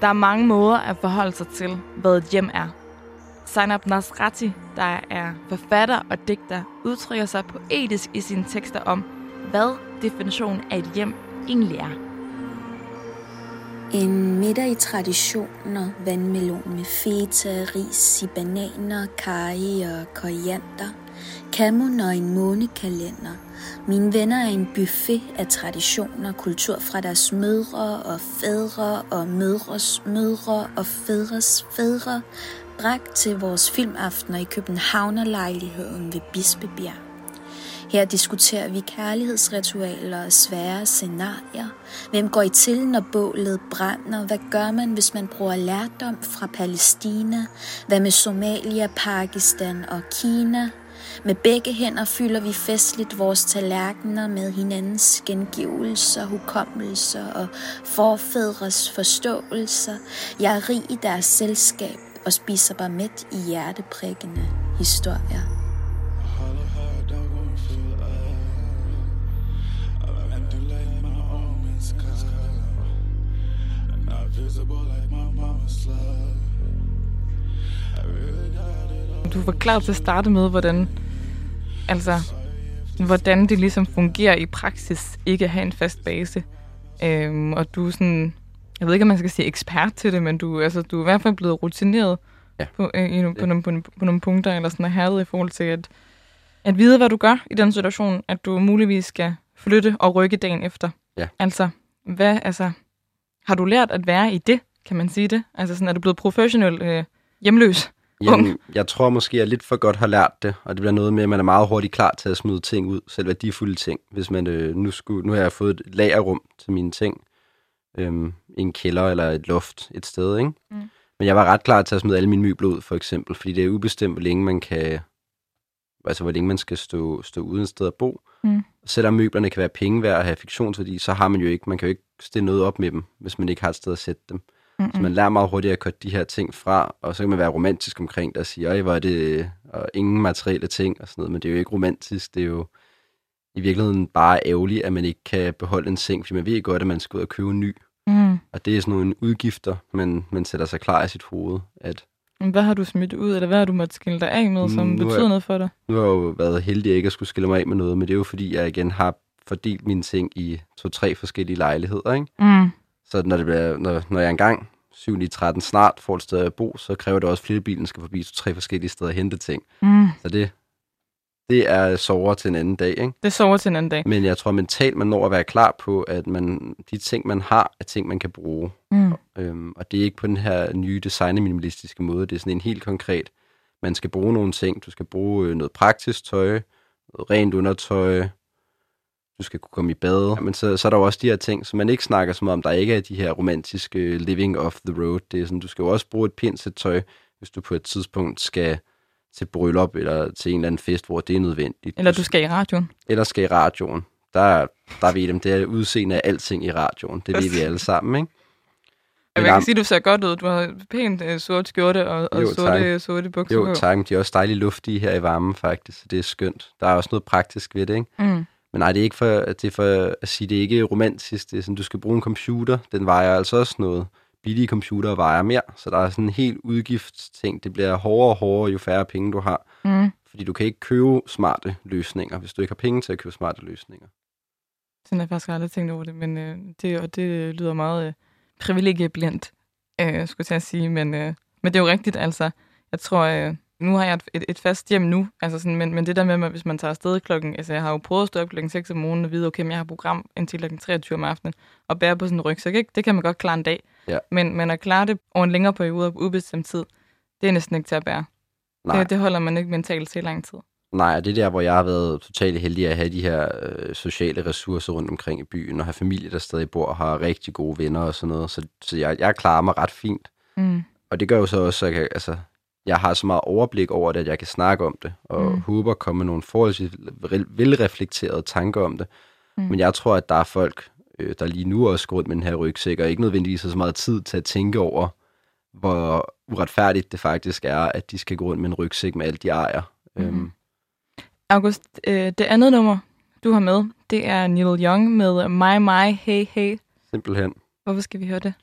Der er mange måder at forholde sig til, hvad et hjem er. Zainab Nasrati, der er forfatter og digter, udtrykker sig poetisk i sine tekster om, hvad definitionen af et hjem egentlig er. En middag i traditioner, vandmelon med feta, ris i bananer, kaj og koriander, kamun og en månekalender. Mine venner er en buffet af traditioner, og kultur fra deres mødre og fædre og mødres mødre og fædres fædre, bragt til vores filmaftener i Københavnerlejligheden ved Bispebjerg. Her diskuterer vi kærlighedsritualer og svære scenarier. Hvem går I til, når bålet brænder? Hvad gør man, hvis man bruger lærdom fra Palæstina? Hvad med Somalia, Pakistan og Kina? Med begge hænder fylder vi festligt vores tallerkener med hinandens gengivelser, hukommelser og forfædres forståelser. Jeg er rig i deres selskab og spiser bare mæt i hjerteprikkende historier. Du var klar til at starte med, hvordan altså, hvordan det ligesom fungerer i praksis, ikke at have en fast base. Øhm, og du er sådan, jeg ved ikke, om man skal sige ekspert til det, men du, altså, du er i hvert fald blevet rutineret Ja. på, øh, i, på, nogle, på, nogle, på nogle punkter, eller sådan er herret i forhold til at, at vide, hvad du gør i den situation, at du muligvis skal flytte og rykke dagen efter. Ja. Altså, hvad, altså, har du lært at være i det, kan man sige det? Altså sådan, er du blevet professionel øh, hjemløs? Jamen, jeg tror måske, jeg lidt for godt har lært det, og det bliver noget med, at man er meget hurtigt klar til at smide ting ud, selv værdifulde ting. Hvis man øh, nu, skulle, nu har jeg fået et lagerrum til mine ting, øhm, en kælder eller et loft et sted, ikke? Mm. Men jeg var ret klar til at smide alle mine møbler ud, for eksempel, fordi det er ubestemt, hvor længe man kan, altså hvor længe man skal stå, stå uden sted at bo. Mm. Selvom møblerne kan være penge værd og have fiktionsværdi, så har man jo ikke, man kan jo ikke stille noget op med dem, hvis man ikke har et sted at sætte dem. Mm-mm. Så man lærer meget hurtigt at korte de her ting fra, og så kan man være romantisk omkring det og sige, øj, hvor er det, og ingen materielle ting og sådan noget, men det er jo ikke romantisk, det er jo i virkeligheden bare ærgerligt, at man ikke kan beholde en seng, fordi man ved godt, at man skal ud og købe en ny. Mm. Og det er sådan nogle udgifter, man, man sætter sig klar i sit hoved, at Hvad har du smidt ud, eller hvad har du måttet skille dig af med, som nu betyder noget for dig? nu har jeg jo været heldig ikke at skulle skille mig af med noget, men det er jo fordi, jeg igen har fordelt mine ting i to-tre forskellige lejligheder, ikke? Mm. Så når, det bliver, når, når jeg engang 7 i 13 snart får et sted at bo, så kræver det også, at flyttebilen skal forbi to-tre forskellige steder og hente ting. Mm. Så det, det er sover til en anden dag, ikke? Det sover til en anden dag. Men jeg tror mentalt, man når at være klar på, at man, de ting, man har, er ting, man kan bruge. Mm. Øhm, og det er ikke på den her nye designerminimalistiske måde. Det er sådan en helt konkret. Man skal bruge nogle ting. Du skal bruge øh, noget praktisk tøj, noget rent undertøj. Du skal kunne komme i bad. Men så, så er der jo også de her ting, som man ikke snakker som om, der ikke er de her romantiske øh, living off the road. Det er sådan, du skal jo også bruge et pænt sæt tøj, hvis du på et tidspunkt skal til bryllup eller til en eller anden fest, hvor det er nødvendigt. Eller du skal i radioen. eller skal i radioen. Der, der ved dem, det er udseende af alting i radioen. Det ved vi alle sammen, ikke? Jeg Men kan sige, at du ser godt ud. Du har pænt uh, sort skjorte og, og Jo, sorte, sorte bukser Jo, tak. De er også dejligt luftige her i varmen, faktisk. Så det er skønt. Der er også noget praktisk ved det, ikke? Mm. Men nej, det er ikke for, det er for at sige, det er ikke romantisk. Det er sådan, du skal bruge en computer. Den vejer altså også noget. Billige computer vejer mere. Så der er sådan en helt udgiftsting. Det bliver hårdere og hårdere, jo færre penge du har. Mm. Fordi du kan ikke købe smarte løsninger, hvis du ikke har penge til at købe smarte løsninger. Sådan har jeg faktisk aldrig tænkt over det, men øh, det, og det lyder meget øh, privilegieblindt, øh, skulle jeg til at sige. Men, øh, men det er jo rigtigt, altså. Jeg tror, øh, nu har jeg et, et, fast hjem nu, altså sådan, men, men det der med, at hvis man tager afsted klokken, altså jeg har jo prøvet at stå op klokken 6 om morgenen og vide, okay, men jeg har program indtil klokken 23 om aftenen, og bære på sådan en rygsæk, ikke? det kan man godt klare en dag. Ja. Men, men at klare det over en længere periode på ubestemt tid, det er næsten ikke til at bære. Nej. Det, det holder man ikke mentalt til i lang tid. Nej, det er der, hvor jeg har været totalt heldig at have de her øh, sociale ressourcer rundt omkring i byen, og have familie, der stadig bor og har rigtig gode venner og sådan noget. Så, så jeg, jeg klarer mig ret fint. Mm. Og det gør jo så også, at jeg, altså, jeg har så meget overblik over det, at jeg kan snakke om det, og Mm. mm. håber at komme med nogle forholdsvis vel- velreflekterede tanker om det. Mm. Mm. Men jeg tror, at der er folk, øh, der lige nu også går rundt med den her rygsæk, og ikke nødvendigvis har så meget tid til at tænke over, hvor uretfærdigt det faktisk er, at de skal gå rundt med en rygsæk med alt de ejer. Mhm. Øhm, August, øh, det andet nummer, du har med, det er Neil Young med My My Hey Hey. simpelthen. Hvorfor skal vi høre det?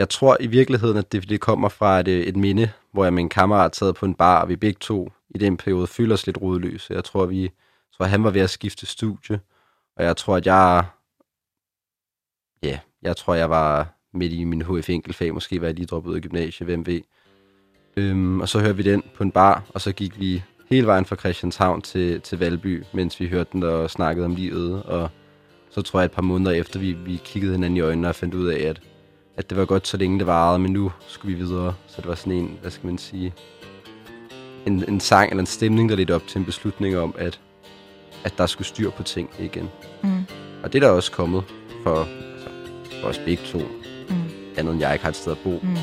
Jeg tror i virkeligheden, at det, det kommer fra et, øh, et minde, hvor jeg med en kammerat sad på en bar, og vi begge to i den periode følte os lidt rodløse. Jeg tror, vi, jeg tror, han var ved at skifte studie, og jeg tror, at jeg, ja, jeg tror, jeg var midt i min HF enkeltfag, måske var jeg lige droppet ud af gymnasiet, hvem ved. Øhm, og så hørte vi den på en bar, og så gik vi hele vejen fra Christianshavn til, til Valby, mens vi hørte den og snakkede om livet, og så tror jeg et par måneder efter, vi, vi kiggede hinanden i øjnene og fandt ud af, at at det var godt, så længe det varede, men nu skulle vi videre. Så det var sådan en, hvad skal man sige, en, en sang eller en stemning, der lidt op til en beslutning om, at, at der skulle styr på ting igen. Mm. Og det er der også kommet for, altså, for os begge to, Mm. andet end jeg ikke har et sted at bo. Mm.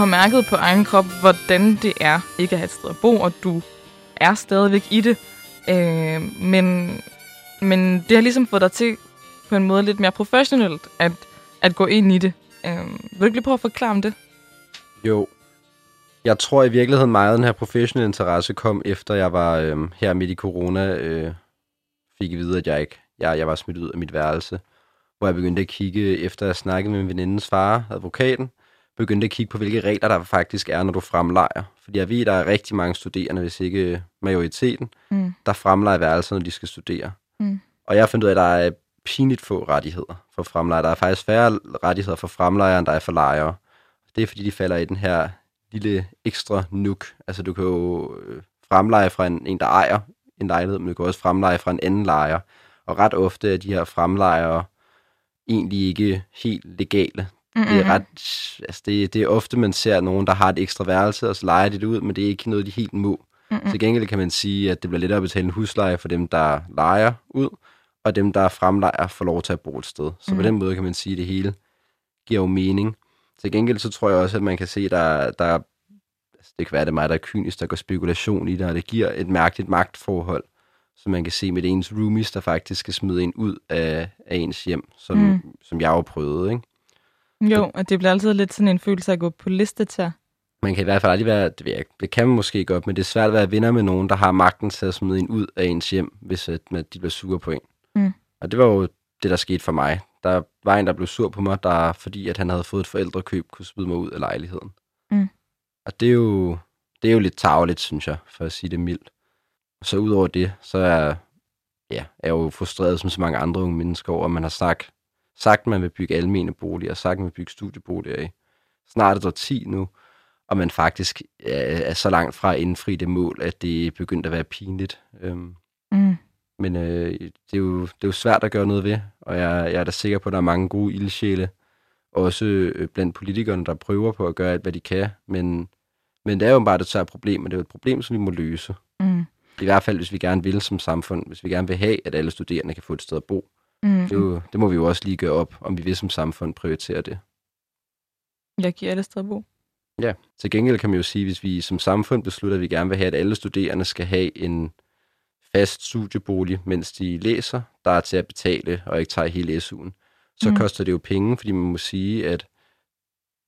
Har mærket på egen krop, hvordan det er ikke at have et sted at bo, og du er stadigvæk i det. Øh, men, men det har ligesom fået dig til på en måde lidt mere professionelt at, at gå ind i det. Øh, vil du ikke lige prøve at forklare om det? Jo. Jeg tror i virkeligheden meget, at den her professionelle interesse kom efter, jeg var øh, her midt i corona, øh, fik at vide, at jeg ikke jeg, jeg var smidt ud af mit værelse. Hvor jeg begyndte at kigge, efter at snakke med min venindens far, advokaten, begyndte at kigge på, hvilke regler der faktisk er, når du fremlejer. Fordi jeg ved, der er rigtig mange studerende, hvis ikke majoriteten, Mm. der fremlejer værelser, når de skal studere. Mm. Og jeg fandt ud af, at der er pinligt få rettigheder for fremlejere. Der er faktisk færre rettigheder for fremlejere, end der er for lejere. Det er, fordi de falder i den her lille ekstra nuk. Altså, du kan jo øh, fremleje fra en, en, der ejer en lejlighed, men du kan også fremleje fra en anden lejer. Og ret ofte er de her fremlejere egentlig ikke helt legale. Mm-hmm. Det er ret, altså det, det er ofte, man ser nogen, der har et ekstra værelse, og så leger de det ud, men det er ikke noget, de helt må. Mm-hmm. Til gengæld kan man sige, at det bliver lettere at betale en husleje for dem, der lejer ud, og dem, der fremlejer, får lov til at bo et sted. Så mm. på Mhm. den måde kan man sige, at det hele giver jo mening. Til gengæld så tror jeg også, at man kan se, at der, der altså det kan være, at det er mig, der er kynisk, der går spekulation i det, og det giver et mærkeligt magtforhold, som man kan se med ens roomies, der faktisk skal smide en ud af, af ens hjem, som, Mm. mm. som jeg jo prøvede, ikke? Jo, og det bliver altid lidt sådan en følelse af at gå på liste til. Man kan i hvert fald aldrig være, det, ved jeg, det kan man måske godt, men det er svært at være venner med nogen, der har magten til at smide en ud af ens hjem, hvis at, at de bliver sure på en. Mm. Og det var jo det, der skete for mig. Der var en, der blev sur på mig, der, fordi at han havde fået et forældrekøb, kunne smide mig ud af lejligheden. Mm. Og det er, jo, det er jo lidt tageligt, synes jeg, for at sige det mildt. Så udover det, så er, ja, er jeg jo frustreret som så mange andre unge mennesker over, at man har sagt, sagt, man vil bygge almene boliger, sagt, man vil bygge studieboliger i snart et år 10 nu, og man faktisk er, er så langt fra at indfri det mål, at det er begyndt at være pinligt. Øhm, Mm. men øh, det, er jo, det er jo svært at gøre noget ved, og jeg, jeg er da sikker på, at der er mange gode ildsjæle, også øh, blandt politikerne, der prøver på at gøre alt, hvad de kan, men, men det er jo bare et svært problem, og det er jo et problem, som vi må løse. Mm. I hvert fald, hvis vi gerne vil som samfund, hvis vi gerne vil have, at alle studerende kan få et sted at bo. Mm. Det, jo, det må vi jo også lige gøre op, om vi vil som samfund prioritere det. Jeg giver alle steder bo. Ja, til gengæld kan man jo sige, hvis vi som samfund beslutter, at vi gerne vil have, at alle studerende skal have en fast studiebolig, mens de læser, der er til at betale og ikke tager hele SU'en, så mm. koster det jo penge, fordi man må sige, at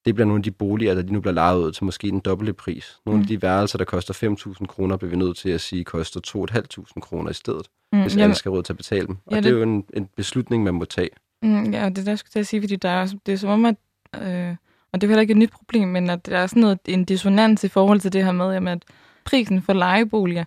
det bliver nogle af de boliger, der lige nu bliver lejet ud til måske den dobbelte pris. Nogle Mm. af de værelser, der koster 5.000 kroner, bliver vi nødt til at sige, koster 2.500 kroner i stedet, Mm. hvis Jamen, alle skal råd til at betale dem. Og Ja, det, det er jo en, en beslutning, man må tage. Mm, ja, det er det, jeg skulle til at sige, fordi der er, det er som om, at øh, og det er heller ikke et nyt problem, men at der er sådan noget, en dissonans i forhold til det her med, jamen, at prisen for lejeboliger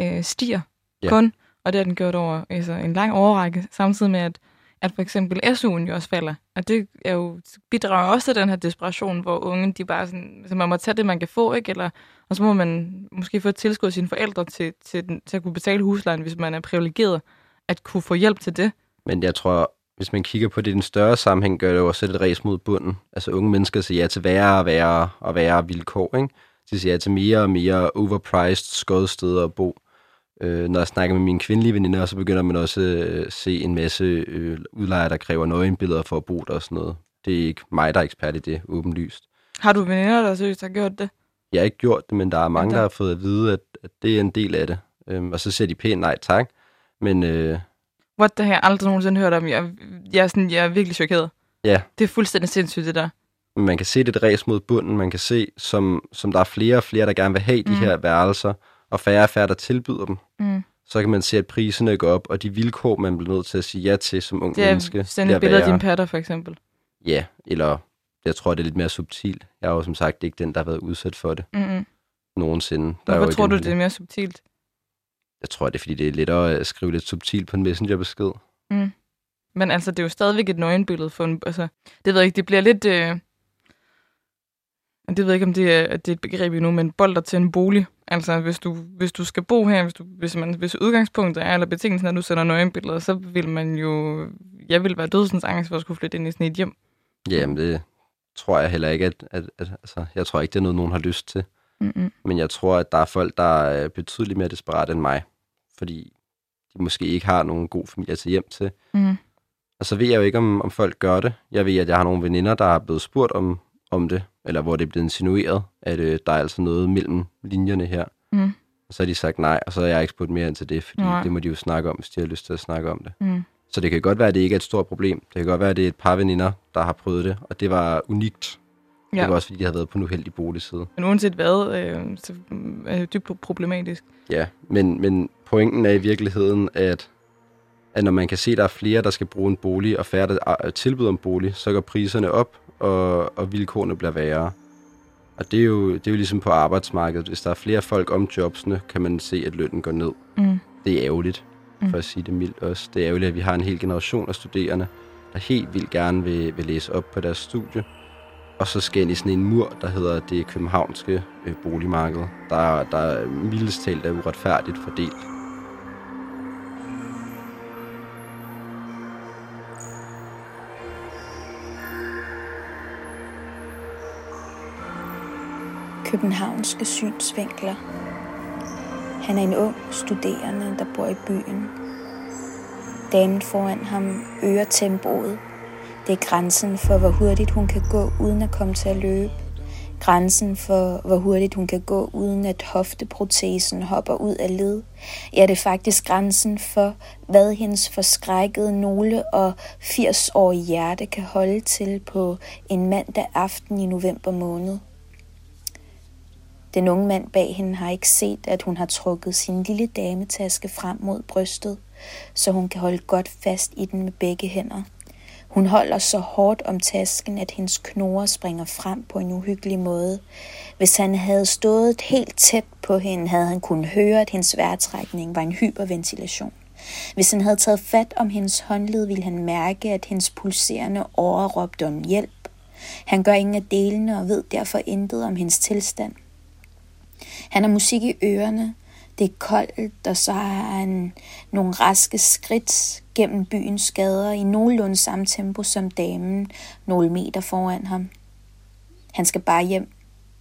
øh, stiger ja. kun, og det har den gjort over altså, en lang overrække, samtidig med, at, at for eksempel SU'en jo også falder. Og det er jo, bidrager også til den her desperation, hvor unge, de bare sådan, så man må tage det, man kan få, ikke? Eller, og så må man måske få et tilskud af sine forældre til, til, den, til at kunne betale huslejen, hvis man er privilegeret, at kunne få hjælp til det. Men jeg tror, hvis man kigger på det i den større sammenhæng, gør det jo også et race mod bunden. Altså unge mennesker siger ja til værre og værre og værre vilkår, ikke? De siger ja til mere og mere overpriced skødsteder at bo. Øh, når jeg snakker med mine kvindelige veninder, så begynder man også at øh, se en masse øh, udlejere, der kræver nøgenbilleder for at bo der og sådan noget. Det er ikke mig, der er ekspert i det, åbenlyst. Har du veninder, der seriøst har gjort det? Jeg har ikke gjort det, men der er mange, der- har fået at vide, at, at det er en del af det. Øhm, og så siger de pænt nej tak. Men øh, What the jeg aldrig nogensinde hørt om. Jeg, jeg, er sådan, jeg er virkelig chokeret. ja, Det er fuldstændig sindssygt, det der. Man kan se det et ræs mod bunden. Man kan se, som, som der er flere og flere, der gerne vil have de Mm. her værelser, og færre og færre, der tilbyder dem. Mm. Så kan man se, at priserne går op, og de vilkår, man bliver nødt til at sige ja til som ung Det er menneske, sende et billede af dine patter, for eksempel. Ja, eller jeg tror, det er lidt mere subtilt. Jeg er jo som sagt ikke den, der har været udsat for det Mm-hmm. nogensinde. Der er jo Hvorfor ikke tror du, det er mere subtilt? Jeg tror, det er, fordi det er lettere at skrive lidt subtilt på en messengerbesked. Mm. Men altså, det er jo stadigvæk et nøgenbillede for en... Altså, det ved jeg ikke, det bliver lidt... Øh, det ved jeg ikke, om det er, at det er et begreb endnu, men bolder til en bolig. Altså, hvis du, hvis du skal bo her, hvis, du, hvis, man, hvis udgangspunktet er, eller betingelsen er, at du sender nøgenbilleder, så vil man jo... Jeg vil være dødsens angst for at skulle flytte ind i sådan et hjem. Jamen, det tror jeg heller ikke, at, at, at altså, jeg tror ikke, det er noget, nogen har lyst til. Mm-mm. Men jeg tror, at der er folk, der er betydeligt mere desperate end mig. Fordi de måske ikke har nogen god familie til hjem til. Mm. Og så ved jeg jo ikke, om, om folk gør det. Jeg ved, at jeg har nogle veninder, der er blevet spurgt om, om det. Eller hvor det er blevet insinueret, at øh, der er altså noget mellem linjerne her. Mm. Og så har de sagt nej, og så har jeg ikke spurgt mere ind til det, fordi Nej. det må de jo snakke om, hvis de har lyst til at snakke om det. Mm. Så det kan godt være, at det ikke er et stort problem. Det kan godt være, at det er et par veninder, der har prøvet det, og det var unikt. Ja. Ja. Det var også, fordi de havde været på en uheldig boligside. Men uanset hvad, øh, så er det dybt problematisk. Ja, men, men pointen er i virkeligheden, at, at når man kan se, at der er flere, der skal bruge en bolig, og færre, der tilbyder en bolig, så går priserne op, og, og vilkårene bliver værre. Og det er, jo, det er jo ligesom på arbejdsmarkedet. Hvis der er flere folk om jobsene, kan man se, at lønnen går ned. Mm. Det er ærgerligt, Mm. for at sige det mildt også. Det er ærgerligt, at vi har en hel generation af studerende, der helt vildt gerne vil, vil læse op på deres studie. Og så skal ind i sådan en mur, der hedder det københavnske øh, boligmarked, der, der er mildest talt er uretfærdigt fordelt. Københavnske synsvinkler. Han er en ung studerende, der bor i byen. Damen foran ham øger tempoet. Det er grænsen for, hvor hurtigt hun kan gå, uden at komme til at løbe. Grænsen for, hvor hurtigt hun kan gå, uden at hofteprotesen hopper ud af led. Ja, det er faktisk grænsen for, hvad hendes forskrækkede nogle og 80-årige hjerte kan holde til på en mandag aften i november måned. Den unge mand bag hende har ikke set, at hun har trukket sin lille dametaske frem mod brystet, så hun kan holde godt fast i den med begge hænder. Hun holder så hårdt om tasken, at hendes knorer springer frem på en uhyggelig måde. Hvis han havde stået helt tæt på hende, havde han kunnet høre, at hendes vejrtrækning var en hyperventilation. Hvis han havde taget fat om hendes håndled, ville han mærke, at hendes pulserende åre råbte om hjælp. Han gør ingen af delene og ved derfor intet om hendes tilstand. Han har musik i ørerne. Det er koldt, og så har han nogle raske skridt gennem byens gader i nogenlunde samme tempo som damen, nogle meter foran ham. Han skal bare hjem.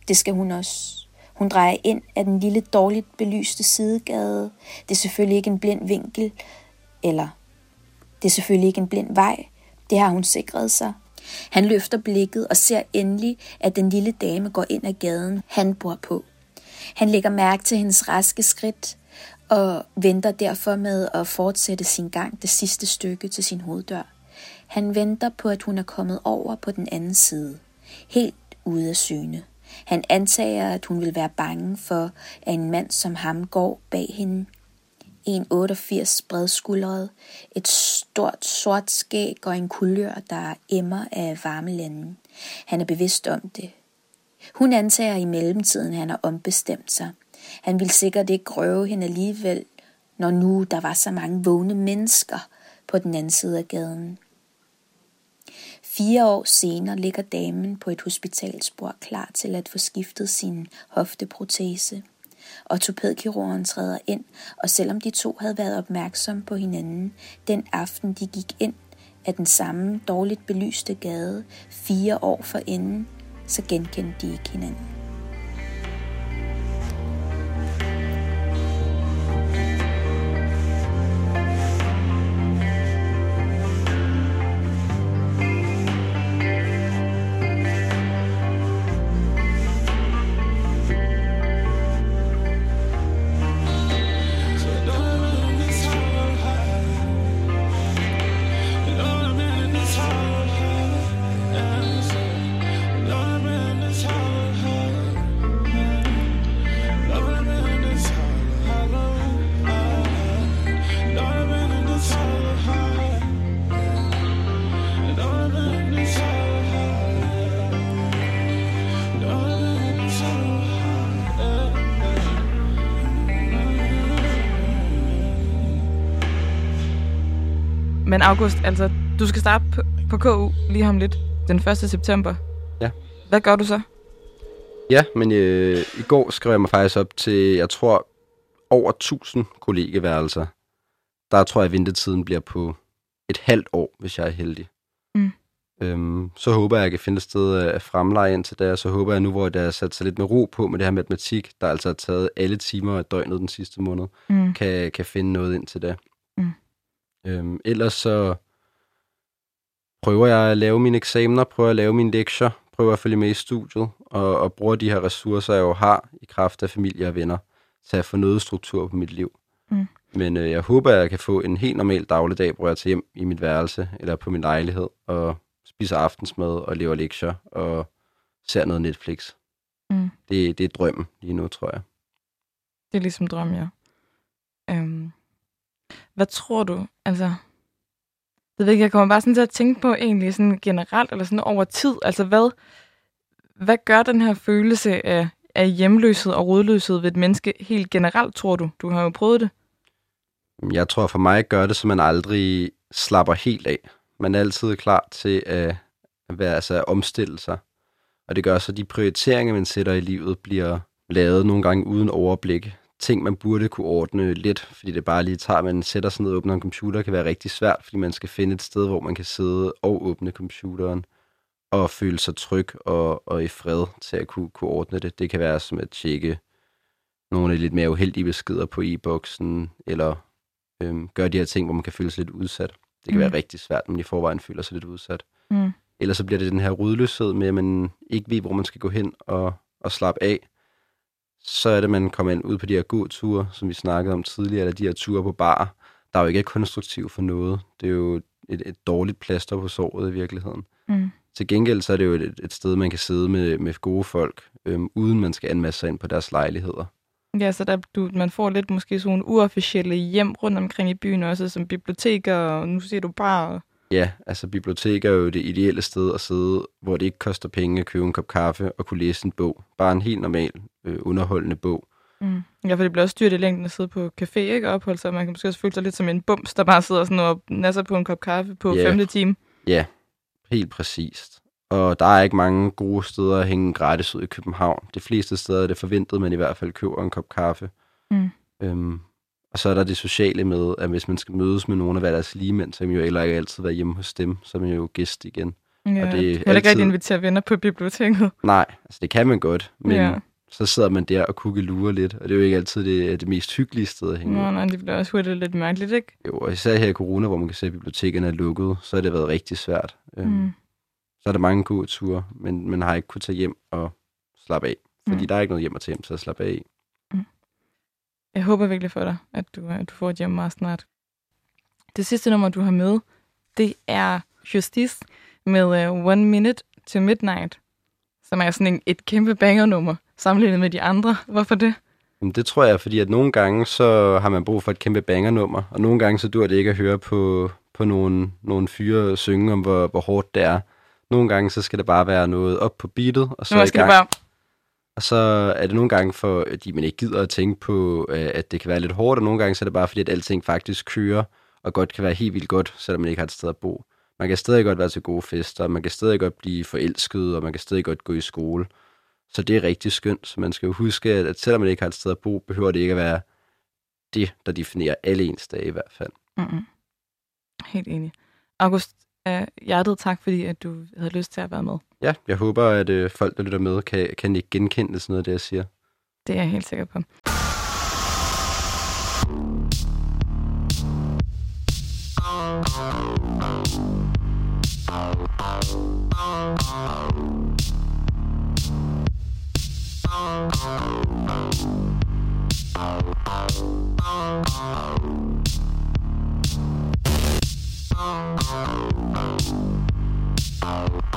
Det skal hun også. Hun drejer ind af den lille dårligt belyste sidegade. Det er selvfølgelig ikke en blind vinkel, eller det er selvfølgelig ikke en blind vej. Det har hun sikret sig. Han løfter blikket og ser endelig, at den lille dame går ind ad gaden, han bor på. Han lægger mærke til hendes raske skridt og venter derfor med at fortsætte sin gang det sidste stykke til sin hoveddør. Han venter på, at hun er kommet over på den anden side, helt ude af syne. Han antager, at hun vil være bange for, at en mand som ham går bag hende. 1,88 bredskuldret, et stort sort skæg og en kulør, der emmer af varme lande. Han er bevidst om det. Hun antager i mellemtiden, at han har ombestemt sig. Han vil sikkert ikke grøve hende alligevel, når nu der var så mange vågne mennesker på den anden side af gaden. Fire år senere ligger damen på et hospitalsbord klar til at få skiftet sin hofteprotese. Ortopædkirurgen træder ind, og selvom de to havde været opmærksomme på hinanden den aften, de gik ind af den samme dårligt belyste gade fire år forinden, så genkendte de ikke hinanden. Men August, altså, du skal starte på, KU lige om lidt, den 1. september. Ja. Hvad gør du så? Ja, men øh, i går skrev jeg mig faktisk op til, jeg tror, over 1000 kollegeværelser. Der tror jeg, at ventetiden bliver på et halvt år, hvis jeg er heldig. Mm. Øhm, så håber jeg, at jeg kan finde et sted at fremleje ind til det, så håber jeg nu, hvor der er sat sig lidt med ro på med det her matematik, der altså har taget alle timer af døgnet den sidste måned, Mm. kan, kan finde noget ind til det. Øhm, ellers så prøver jeg at lave mine eksamener, prøver at lave mine lektier, prøver at følge med i studiet, og, og bruger de her ressourcer, jeg jo har i kraft af familie og venner, til at få noget struktur på mit liv. Mm. Men øh, jeg håber, at jeg kan få en helt normal dagligdag, hvor jeg tager hjem i mit værelse eller på min lejlighed og spiser aftensmad og lever lektier og ser noget Netflix. Mm. Det, det er drømmen lige nu, tror jeg. Det er ligesom drøm, ja. Hvad tror du, altså... Jeg ved ikke, jeg kommer bare sådan til at tænke på egentlig sådan generelt, eller sådan over tid. Altså, hvad, hvad gør den her følelse af, af hjemløshed og rodløshed ved et menneske helt generelt, tror du? Du har jo prøvet det. Jeg tror for mig gør det, så man aldrig slapper helt af. Man er altid klar til at, at være, altså at omstille sig. Og det gør så, at de prioriteringer, man sætter i livet, bliver lavet nogle gange uden overblik. Ting, man burde kunne ordne lidt, fordi det bare lige tager, man sætter sig ned og åbner en computer, kan være rigtig svært, fordi man skal finde et sted, hvor man kan sidde og åbne computeren og føle sig tryg og, og i fred til at kunne, kunne ordne det. Det kan være som at tjekke nogle af de lidt mere uheldige beskeder på e-boksen, eller øhm, gøre de her ting, hvor man kan føle sig lidt udsat. Det kan Mm. være rigtig svært, når man i forvejen føler sig lidt udsat. Mm. Ellers så bliver det den her rodløshed med, at man ikke ved, hvor man skal gå hen og, og slappe af. Så er det, man kommer ind ud på de her gåture, som vi snakkede om tidligere, eller de her ture på bar. Der er jo ikke konstruktiv for noget. Det er jo et, et dårligt plaster på såret i virkeligheden. Mm. Til gengæld så er det jo et, et sted, man kan sidde med, med gode folk, øhm, uden man skal anmasse sig ind på deres lejligheder. Ja, så der, du, man får lidt måske sådan uofficielle hjem rundt omkring i byen også, som biblioteker, og nu siger du bare... Ja, altså biblioteker er jo det ideelle sted at sidde, hvor det ikke koster penge at købe en kop kaffe og kunne læse en bog. Bare en helt normal, øh, underholdende bog. Mm. Ja, for det bliver også dyrt i længden at sidde på café, ikke? Og opholde sig. Man kan måske også føle sig lidt som en bums, der bare sidder sådan og nasser på en kop kaffe på Ja. femte time. Ja, helt præcist. Og der er ikke mange gode steder at hænge gratis ud i København. De fleste steder er det forventet, man i hvert fald køber en kop kaffe. Mm. Øhm, og så er der det sociale med, at hvis man skal mødes med nogen af deres ligemænd, så kan man jo heller ikke altid være hjemme hos dem, så er man jo gæst igen. Ja, det er kan heller ikke altid- rigtig invitere venner på biblioteket. Nej, altså det kan man godt, men Ja. så sidder man der og kukkelurer lidt, og det er jo ikke altid det, det mest hyggelige sted at hænge. Nå, nej, det bliver også hurtigt lidt mærkeligt, ikke? Jo, og især her i corona, hvor man kan se, at bibliotekerne er lukket, så har det været rigtig svært. Øhm, Mm. Så er der mange gode ture, men man har ikke kunnet tage hjem og slappe af. Fordi Mm. der er ikke noget hjem at tage hjem til at slappe af i. Jeg håber virkelig for dig, at du, at du får et hjem meget snart. Det sidste nummer, du har med, det er Justice med uh, One Minute to Midnight, som er sådan en, et kæmpe bangernummer sammenlignet med de andre. Hvorfor det? Men det tror jeg, fordi at nogle gange, så har man brug for et kæmpe bangernummer, og nogle gange, så dur det ikke at høre på, på nogle, nogle fyre synge om, hvor, hvor hårdt det er. Nogle gange, så skal det bare være noget op på beatet, og så Nu i skal det gang. bare... Og så er det nogle gange, fordi man ikke gider at tænke på, øh, at det kan være lidt hårdt, og nogle gange så er det bare, fordi at alting faktisk kører, og godt kan være helt vildt godt, selvom man ikke har et sted at bo. Man kan stadig godt være til gode fester, man kan stadig godt blive forelsket, og man kan stadig godt gå i skole. Så det er rigtig skønt. Så man skal jo huske, at, selvom man ikke har et sted at bo, behøver det ikke at være det, der definerer alle ens dage i hvert fald. Mm-hmm. Helt enig. August, uh, hjertet tak, fordi at du havde lyst til at være med. Ja, jeg håber, at øh, folk, der lytter med, kan, kan ikke genkende sådan noget af det, jeg siger. Det er jeg helt sikker på. Oh Oh